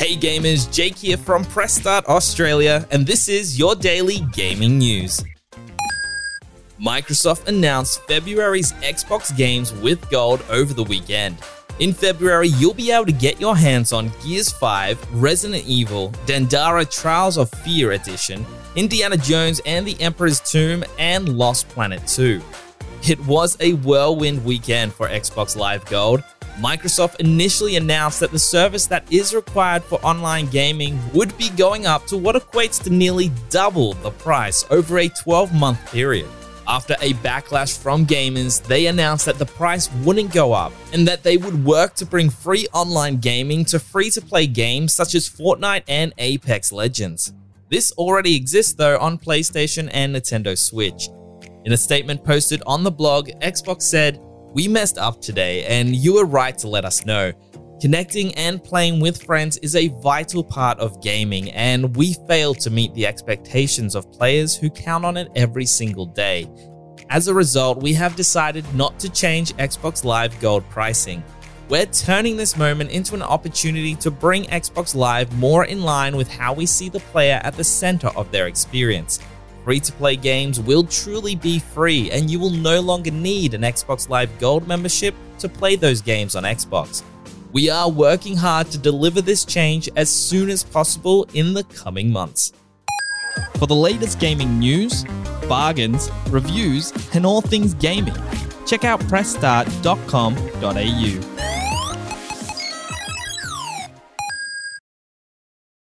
Hey gamers, Jake here from Press Start Australia, and this is your daily gaming news. Microsoft announced February's Xbox games with gold over the weekend. In February, you'll be able to get your hands on Gears 5, Resident Evil, Dandara Trials of Fear Edition, Indiana Jones and the Emperor's Tomb, and Lost Planet 2. It was a whirlwind weekend for Xbox Live Gold, Microsoft initially announced that the service that is required for online gaming would be going up to what equates to nearly double the price over a 12 month period. After a backlash from gamers, they announced that the price wouldn't go up and that they would work to bring free online gaming to free to play games such as Fortnite and Apex Legends. This already exists though on PlayStation and Nintendo Switch. In a statement posted on the blog, Xbox said, we messed up today, and you were right to let us know. Connecting and playing with friends is a vital part of gaming, and we failed to meet the expectations of players who count on it every single day. As a result, we have decided not to change Xbox Live Gold pricing. We're turning this moment into an opportunity to bring Xbox Live more in line with how we see the player at the center of their experience. Free to play games will truly be free, and you will no longer need an Xbox Live Gold membership to play those games on Xbox. We are working hard to deliver this change as soon as possible in the coming months. For the latest gaming news, bargains, reviews, and all things gaming, check out pressstart.com.au.